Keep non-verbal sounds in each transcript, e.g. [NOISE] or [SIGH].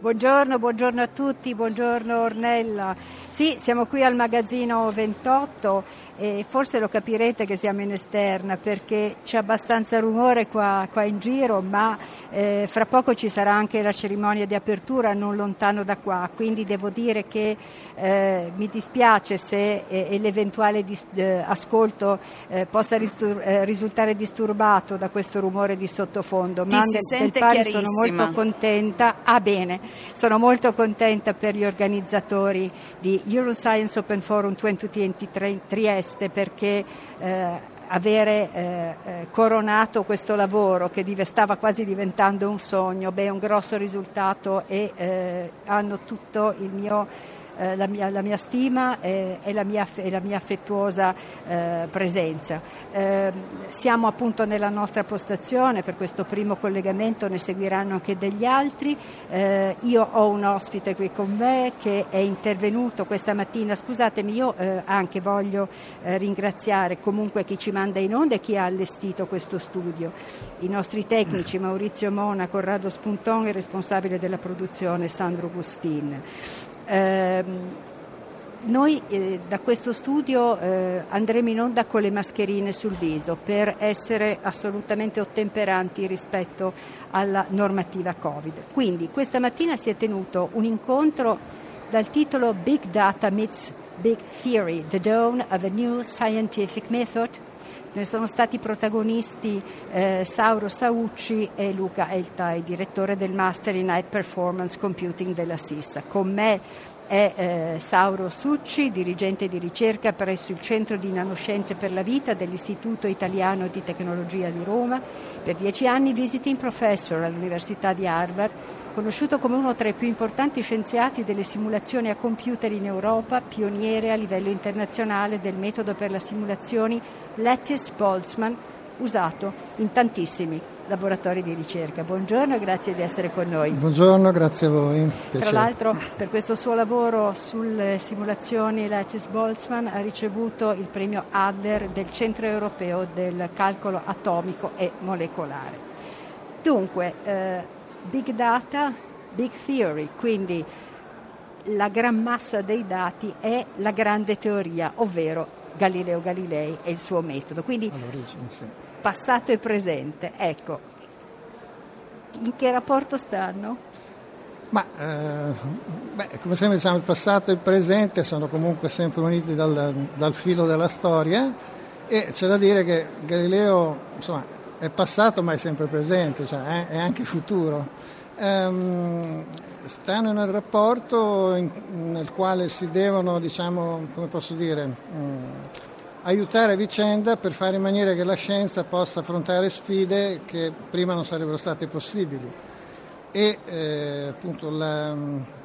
Buongiorno, buongiorno a tutti, buongiorno Ornella. Sì, siamo qui al magazzino 28 e forse lo capirete che siamo in esterna perché c'è abbastanza rumore qua, qua in giro, ma eh, fra poco ci sarà anche la cerimonia di apertura non lontano da qua, quindi devo dire che eh, mi dispiace se eh, l'eventuale dis- eh, ascolto eh, possa ristur- eh, risultare disturbato da questo rumore di sottofondo, Ti ma si sente del pari sono molto contenta. Ah bene, sono molto contenta per gli organizzatori di Euroscience Open Forum 2023 Trieste perché eh, avere eh, eh, coronato questo lavoro che div- stava quasi diventando un sogno, beh, è un grosso risultato e eh, hanno tutto il mio eh, la, mia, la, mia, stima e, e, la, mia, e la, mia, affettuosa eh, presenza. Eh, siamo appunto nella nostra postazione per questo primo collegamento, ne seguiranno anche degli altri. Eh, io ho un ospite qui con me che è intervenuto questa mattina. Scusatemi, io eh, anche voglio ringraziare comunque chi ci manda in onda e chi ha allestito questo studio. I nostri tecnici Maurizio Mona, Corrado Spunton e responsabile della produzione Sandro Gustin. Eh, noi eh, da questo studio eh, andremo in onda con le mascherine sul viso per essere assolutamente ottemperanti rispetto alla normativa Covid. Quindi questa mattina si è tenuto un incontro dal titolo Big Data Meets Big Theory, The Dawn of a New Scientific Method ne sono stati protagonisti eh, Sauro Saucci e Luca Eltai, direttore del Master in High Performance Computing della SISA. Con me è eh, Sauro Succi, dirigente di ricerca presso il Centro di Nanoscienze per la Vita dell'Istituto Italiano di Tecnologia di Roma, per dieci anni visiting professor all'Università di Harvard, conosciuto come uno tra i più importanti scienziati delle simulazioni a computer in Europa, pioniere a livello internazionale del metodo per le simulazioni Lattice-Boltzmann, usato in tantissimi laboratori di ricerca. Buongiorno e grazie di essere con noi. Buongiorno, grazie a voi. Piacere. Tra l'altro per questo suo lavoro sulle simulazioni Lattice-Boltzmann ha ricevuto il premio Adler del Centro Europeo del Calcolo Atomico e Molecolare. Dunque, eh, Big Data, Big Theory, quindi la gran massa dei dati è la grande teoria, ovvero Galileo Galilei e il suo metodo. Quindi sì. passato e presente, ecco, in che rapporto stanno? Ma eh, beh, come sempre diciamo il passato e il presente sono comunque sempre uniti dal, dal filo della storia e c'è da dire che Galileo insomma, è passato ma è sempre presente, cioè è, è anche futuro. Ehm, stanno nel rapporto in, nel quale si devono, diciamo, come posso dire, mh, aiutare a vicenda per fare in maniera che la scienza possa affrontare sfide che prima non sarebbero state possibili. E eh, appunto la,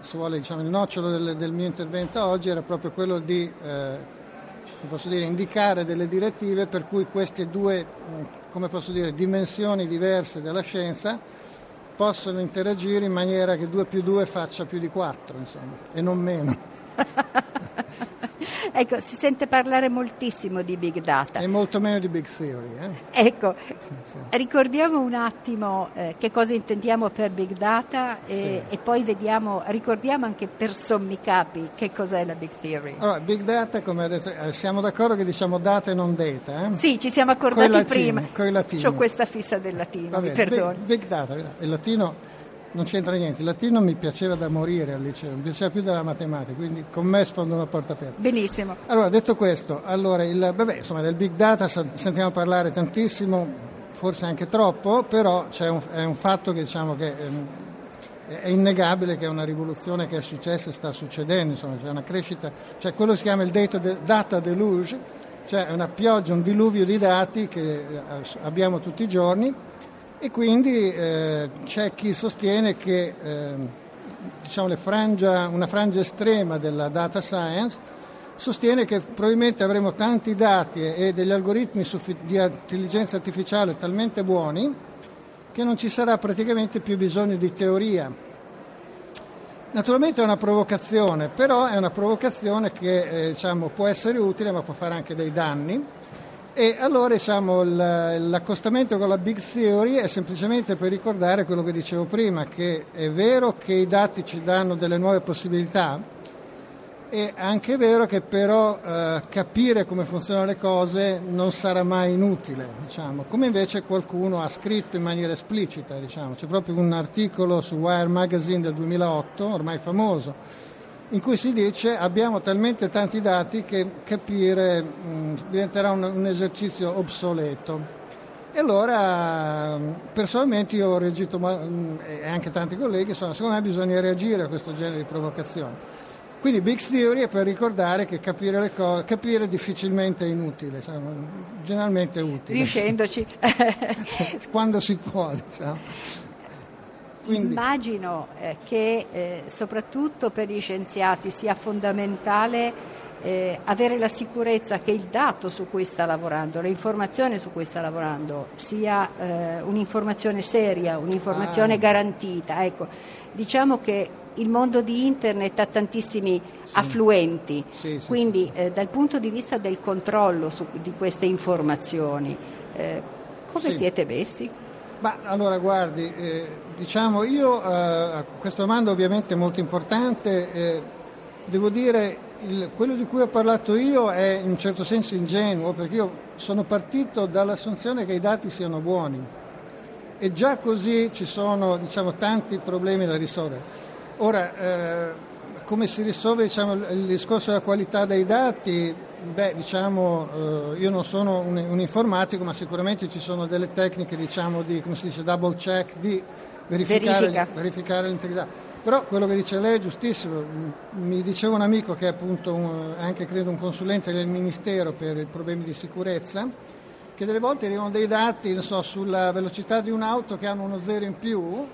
se vuole, diciamo, il nocciolo del, del, mio intervento oggi era proprio quello di eh, dire, indicare delle direttive per cui queste due posso dire, dimensioni diverse della scienza possono interagire in maniera che 2 più 2 faccia più di 4, insomma, e non meno. [LAUGHS] ecco, si sente parlare moltissimo di big data. E molto meno di big theory. Eh? Ecco, sì, sì. ricordiamo un attimo eh, che cosa intendiamo per big data e, sì. e, poi vediamo, ricordiamo anche per sommi capi che cos'è la big theory. Allora, big data, come detto, eh, siamo d'accordo che diciamo data e non data? Eh? Sì, ci siamo accordati latini, prima. Coi latini. Ho questa fissa del latino, Vabbè, mi perdoni. Big, big data, il latino non c'entra niente. Il latino mi piaceva da morire al liceo, mi piaceva più della matematica, quindi con me sfondo una porta aperta. Benissimo. Allora, detto questo, allora il, vabbè, insomma, del big data sentiamo parlare tantissimo, forse anche troppo, però c'è un, è un fatto che diciamo che è, è innegabile che è una rivoluzione che è successa e sta succedendo, insomma, c'è una crescita, cioè quello si chiama il data deluge, cioè una pioggia, un diluvio di dati che abbiamo tutti i giorni e quindi eh, c'è chi sostiene che eh, diciamo frangia, una frangia estrema della data science sostiene che probabilmente avremo tanti dati e degli algoritmi di intelligenza artificiale talmente buoni che non ci sarà praticamente più bisogno di teoria. Naturalmente è una provocazione, però è una provocazione che eh, diciamo, può essere utile ma può fare anche dei danni E allora diciamo, l'accostamento con la Big Theory è semplicemente per ricordare quello che dicevo prima, che è vero che i dati ci danno delle nuove possibilità, è anche vero che però eh, capire come funzionano le cose non sarà mai inutile, diciamo. come invece qualcuno ha scritto in maniera esplicita. Diciamo. C'è proprio un articolo su Wire Magazine del 2008, ormai famoso, in cui si dice abbiamo talmente tanti dati che capire mh, diventerà un, un, esercizio obsoleto. E allora personalmente io ho reagito, e anche tanti colleghi, insomma, secondo me bisogna reagire a questo genere di provocazioni. Quindi Big Theory è per ricordare che capire le cose, capire difficilmente è inutile, insomma, generalmente è utile. Riuscendoci. [LAUGHS] Quando si può, diciamo. Quindi. Immagino eh, che eh, soprattutto per gli scienziati sia fondamentale eh, avere la sicurezza che il dato su cui sta lavorando, l'informazione su cui sta lavorando sia eh, un'informazione seria, un'informazione ah. garantita. Ecco, diciamo che il mondo di internet ha tantissimi sì. affluenti, sì, sì, quindi eh, dal punto di vista del controllo su, di queste informazioni, eh, come siete messi? Ma allora guardi, eh, diciamo io, eh, questa domanda ovviamente è molto importante, eh, devo dire il, quello di cui ho parlato io è in un certo senso ingenuo perché io sono partito dall'assunzione che i dati siano buoni e già così ci sono diciamo, tanti problemi da risolvere. Ora, eh, come si risolve diciamo, il discorso della qualità dei dati? Beh, diciamo, eh, io non sono un, un, informatico, ma sicuramente ci sono delle tecniche, diciamo, di, come si dice, double check, di verificare, verificare l'integrità. Però quello che dice lei è giustissimo. Mi diceva un amico che è appunto un, anche credo un consulente del Ministero per i problemi di sicurezza, che delle volte arrivano dei dati so, sulla velocità di un'auto che hanno uno zero in più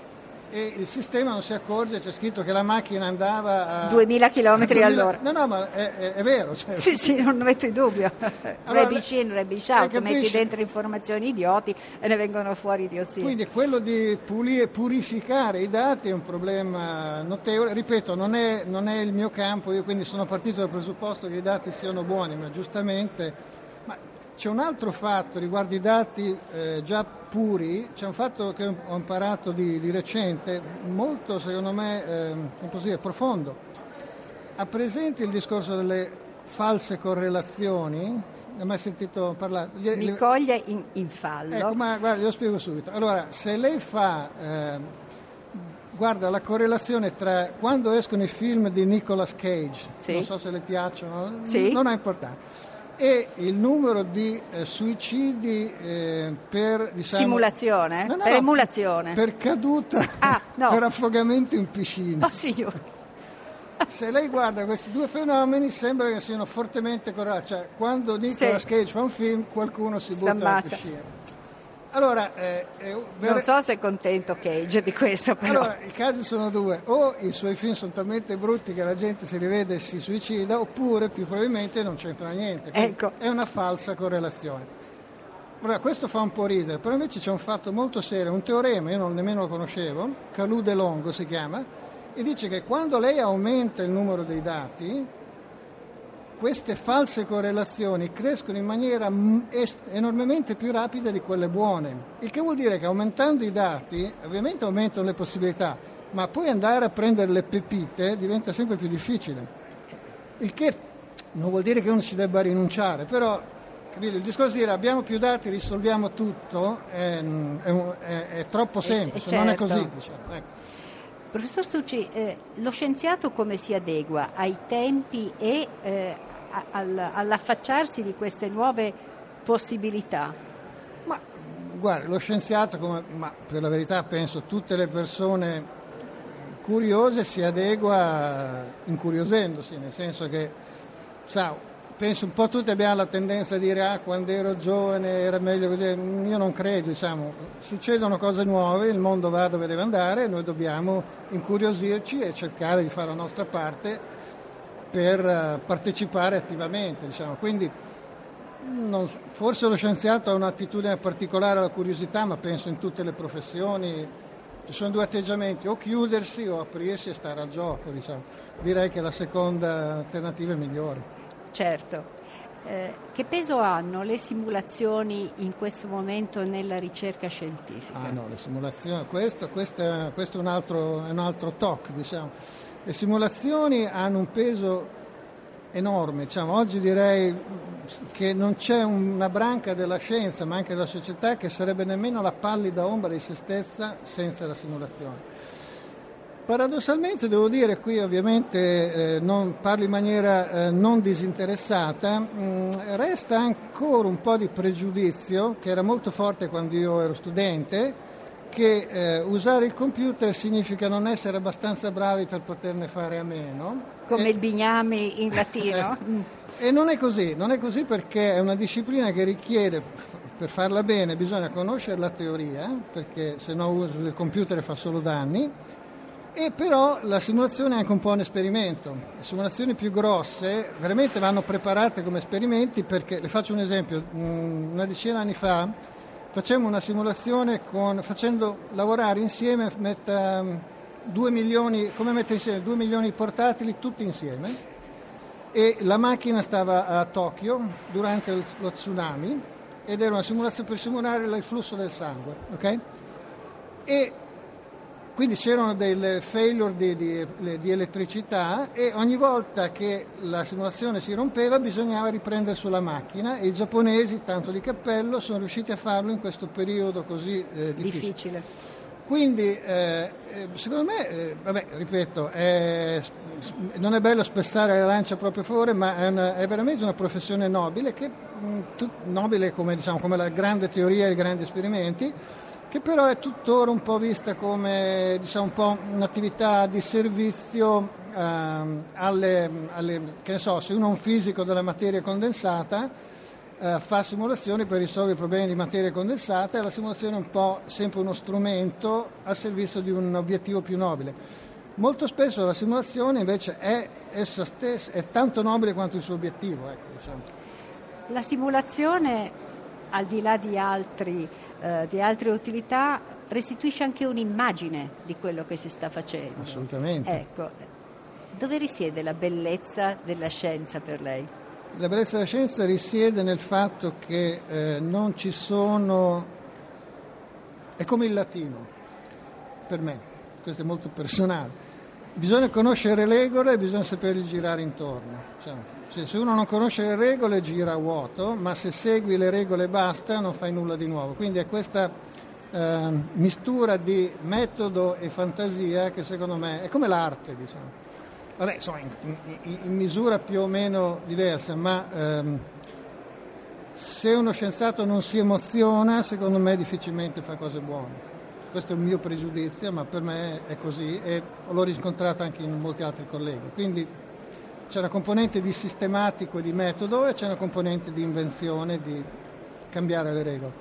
e il sistema non si accorge, c'è scritto che la macchina andava a 2000 km all'ora. No, no, ma è, è, è vero. Cioè... Sì, sì, non metto in dubbio. [LAUGHS] Allora, rabish in, rabish out, metti dentro informazioni idioti e ne vengono fuori idiozie. Quindi quello di pulire, purificare i dati è un problema notevole. Ripeto, non è, non è il mio campo, io quindi sono partito dal presupposto che i dati siano buoni, ma giustamente c'è un altro fatto riguardo i dati eh, già puri, c'è un fatto che ho imparato di, di recente, molto secondo me eh, così, profondo. Ha presente il discorso delle false correlazioni? Ne hai mai sentito parlare? Mi coglie in, in fallo. Ecco, ma guarda, lo spiego subito. Allora, se lei fa... Eh, guarda la correlazione tra quando escono i film di Nicolas Cage, sì. non so se le piacciono, sì. non ha importanza e il numero di eh, suicidi eh, per diciamo, simulazione, no, no, per emulazione, per caduta, ah, no. per affogamento in piscina. Oh signore. Se lei guarda questi due fenomeni sembra che siano fortemente correlati, cioè quando Nicolas sì. Cage fa un film qualcuno si butta in piscina. Allora, eh, eh, non so se è contento Cage di questo, però. Allora, i casi sono due: o i suoi film sono talmente brutti che la gente si rivede e si suicida, oppure più probabilmente non c'entra niente. ecco. È una falsa correlazione. Allora, questo fa un po' ridere, però invece c'è un fatto molto serio, un teorema, io non nemmeno lo conoscevo, Calude Longo si chiama, e dice che quando lei aumenta il numero dei dati, queste false correlazioni crescono in maniera enormemente più rapida di quelle buone, il che vuol dire che aumentando i dati ovviamente aumentano le possibilità, ma poi andare a prendere le pepite diventa sempre più difficile. Il che non vuol dire che uno ci debba rinunciare, però il discorso di dire abbiamo più dati, risolviamo tutto è, è, è, è troppo semplice, certo. non è così. Certo. Diciamo. Ecco. Professor Stucci, eh, lo scienziato come si adegua ai tempi e eh, all'affacciarsi di queste nuove possibilità? Ma guarda, lo scienziato, come, ma per la verità penso tutte le persone curiose si adegua incuriosendosi, nel senso che, sa, penso un po' tutti abbiamo la tendenza a dire ah quando ero giovane era meglio così, io non credo, diciamo, succedono cose nuove, il mondo va dove deve andare, noi dobbiamo incuriosirci e cercare di fare la nostra parte per eh, partecipare attivamente. Diciamo. Quindi non, forse lo scienziato ha un'attitudine particolare alla curiosità, ma penso in tutte le professioni ci sono due atteggiamenti, o chiudersi o aprirsi e stare al gioco. Diciamo. Direi che la seconda alternativa è migliore. Certo. Eh, che peso hanno le simulazioni in questo momento nella ricerca scientifica? Ah no, le simulazioni, questo, questo, questo è, un altro, è un altro talk, diciamo. Le simulazioni hanno un peso enorme, diciamo. oggi direi che non c'è una branca della scienza, ma anche della società, che sarebbe nemmeno la pallida ombra di se stessa senza la simulazione. Paradossalmente devo dire, qui ovviamente eh, non, parlo in maniera eh, non disinteressata, mh, mm, resta ancora un po' di pregiudizio, che era molto forte quando io ero studente, che eh, usare il computer significa non essere abbastanza bravi per poterne fare a meno. Come e, il bignami in latino. [LAUGHS] e non è così, non è così perché è una disciplina che richiede, per farla bene, bisogna conoscere la teoria, perché se no uso il computer fa solo danni e però la simulazione è anche un po' un esperimento. Le simulazioni più grosse veramente vanno preparate come esperimenti perché, le faccio un esempio, una decina di anni fa facciamo una simulazione con, facendo lavorare insieme metta, 2 milioni, come mettere insieme 2 milioni di portatili tutti insieme e la macchina stava a Tokyo durante lo tsunami ed era una simulazione per simulare il flusso del sangue. Okay? E quindi c'erano delle failure di, di, di, elettricità e ogni volta che la simulazione si rompeva bisognava riprendere sulla macchina e i giapponesi, tanto di cappello, sono riusciti a farlo in questo periodo così eh, difficile. difficile. Quindi eh, eh secondo me, eh, vabbè, ripeto, non è bello spessare la lancia proprio a favore, ma è, una, è veramente una professione nobile, che, mh, mm, nobile come, diciamo, come la grande teoria e i grandi esperimenti, che però è tuttora un po' vista come diciamo, un po' un'attività di servizio ehm, alle, alle, che ne so, se uno è un fisico della materia condensata eh, fa simulazioni per risolvere problemi di materia condensata e la simulazione è un po' sempre uno strumento al servizio di un obiettivo più nobile. Molto spesso la simulazione invece è essa stessa, è tanto nobile quanto il suo obiettivo. Ecco, diciamo. La simulazione, al di là di altri eh, di altre utilità restituisce anche un'immagine di quello che si sta facendo. Assolutamente. Ecco, dove risiede la bellezza della scienza per lei? La bellezza della scienza risiede nel fatto che eh, non ci sono... è come il latino, per me, questo è molto personale. Bisogna conoscere le regole e bisogna saperli girare intorno. Cioè, cioè, se uno non conosce le regole gira vuoto, ma se segui le regole e basta non fai nulla di nuovo. Quindi è questa eh, mistura di metodo e fantasia che secondo me è come l'arte, diciamo. Vabbè, insomma, in, in, in misura più o meno diversa, ma ehm, se uno scienziato non si emoziona, secondo me difficilmente fa cose buone. Questo è un mio pregiudizio, ma per me è così e l'ho riscontrato anche in molti altri colleghi. Quindi c'è una componente di sistematico e di metodo e c'è una componente di invenzione, di cambiare le regole.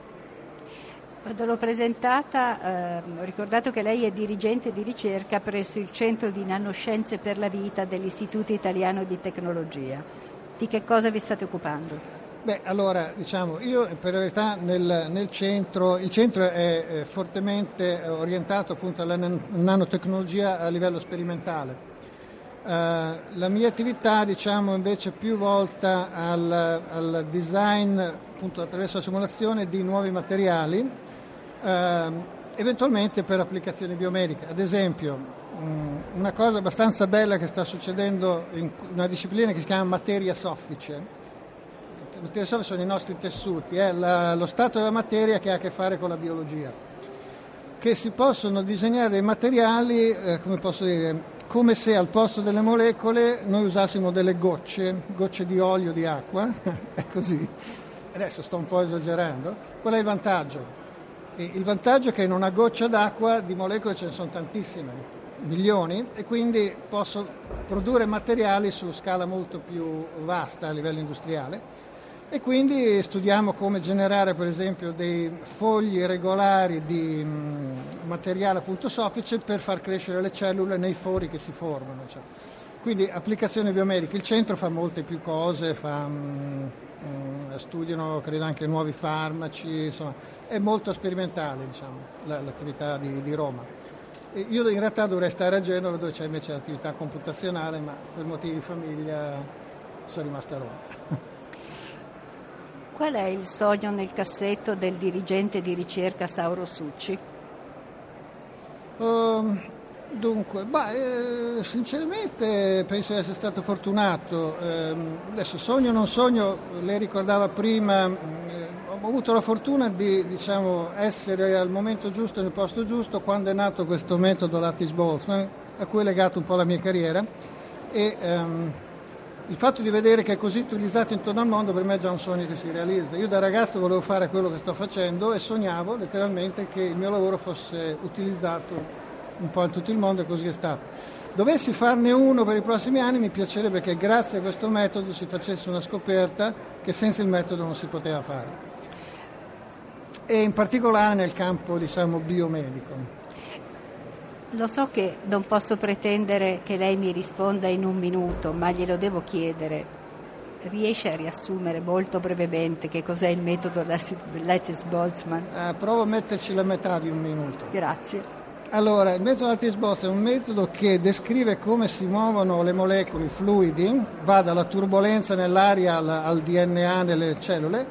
Quando l'ho presentata eh, ho ricordato che lei è dirigente di ricerca presso il Centro di Nanoscienze per la Vita dell'Istituto Italiano di Tecnologia. Di che cosa vi state occupando? Beh, allora, diciamo, io per la verità nel, nel centro, il centro è, è fortemente orientato appunto alla nanotecnologia a livello sperimentale. Eh, la mia attività diciamo invece più volta al, al design appunto attraverso la simulazione di nuovi materiali eh, eventualmente per applicazioni biomediche. Ad esempio mh, mm, una cosa abbastanza bella che sta succedendo in una disciplina che si chiama materia soffice materia soffice sono i nostri tessuti è la, lo stato della materia che ha a che fare con la biologia che si possono disegnare dei materiali eh, come posso dire come se al posto delle molecole noi usassimo delle gocce, gocce di olio, di acqua, [LAUGHS] è così. Adesso sto un po' esagerando. Qual è il vantaggio? Il vantaggio è che in una goccia d'acqua di molecole ce ne sono tantissime, milioni, e quindi posso produrre materiali su scala molto più vasta a livello industriale e quindi studiamo come generare per esempio dei fogli regolari di mm, materiale appunto soffice per far crescere le cellule nei fori che si formano. Cioè. Quindi applicazioni biomediche, il centro fa molte più cose, fa, mm, studiano credo anche nuovi farmaci, insomma, è molto sperimentale diciamo, l'attività di, di Roma. E io in realtà dovrei stare a Genova dove c'è invece l'attività computazionale, ma per motivi di famiglia sono rimasto a Roma. [LAUGHS] Qual è il sogno nel cassetto del dirigente di ricerca Sauro Succi? Um, dunque, bah, eh, sinceramente penso di essere stato fortunato. Eh, adesso sogno o non sogno, lei ricordava prima, eh, ho avuto la fortuna di diciamo, essere al momento giusto, nel posto giusto, quando è nato questo metodo Lattice Boltzmann, a cui è legato un po' la mia carriera. E, um, il fatto di vedere che è così utilizzato intorno al mondo per me è già un sogno che si realizza. Io da ragazzo volevo fare quello che sto facendo e sognavo letteralmente che il mio lavoro fosse utilizzato un po' in tutto il mondo e così è stato. Dovessi farne uno per i prossimi anni mi piacerebbe che grazie a questo metodo si facesse una scoperta che senza il metodo non si poteva fare. E in particolare nel campo diciamo biomedico. Lo so che non posso pretendere che lei mi risponda in un minuto, ma glielo devo chiedere. Riesce a riassumere molto brevemente che cos'è il metodo Lattice-Boltzmann? Eh, provo a metterci la metà di un minuto. Grazie. Allora, il metodo Lattice-Boltzmann è un metodo che descrive come si muovono le molecole, i fluidi, va dalla turbolenza nell'aria al, al DNA nelle cellule,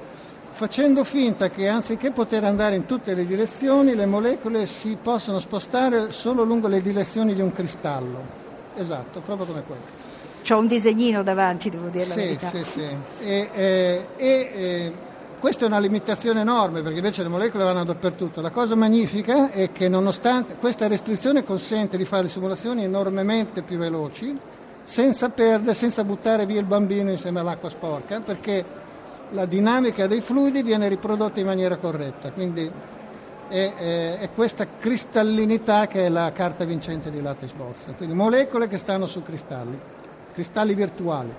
facendo finta che anziché poter andare in tutte le direzioni, le molecole si possono spostare solo lungo le direzioni di un cristallo. Esatto, proprio come quello. C'ho un disegnino davanti, devo dire sì, la verità. Sì, sì, e, eh, e eh, questa è una limitazione enorme perché invece le molecole vanno dappertutto. La cosa magnifica è che nonostante questa restrizione consente di fare simulazioni enormemente più veloci, senza perdere, senza buttare via il bambino insieme all'acqua sporca, perché la dinamica dei fluidi viene riprodotta in maniera corretta, quindi è, è, è questa cristallinità che è la carta vincente di Lattice Boltzmann, quindi molecole che stanno su cristalli, cristalli virtuali.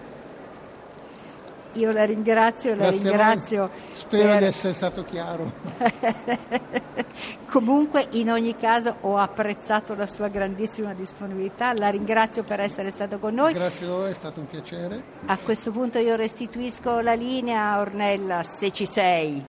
Io la ringrazio, la Grazie ringrazio. Spero per... di essere stato chiaro. [LAUGHS] Comunque, in ogni caso, ho apprezzato la sua grandissima disponibilità. La ringrazio per essere stato con noi. Grazie a voi, è stato un piacere. A questo punto io restituisco la linea a Ornella, se ci sei.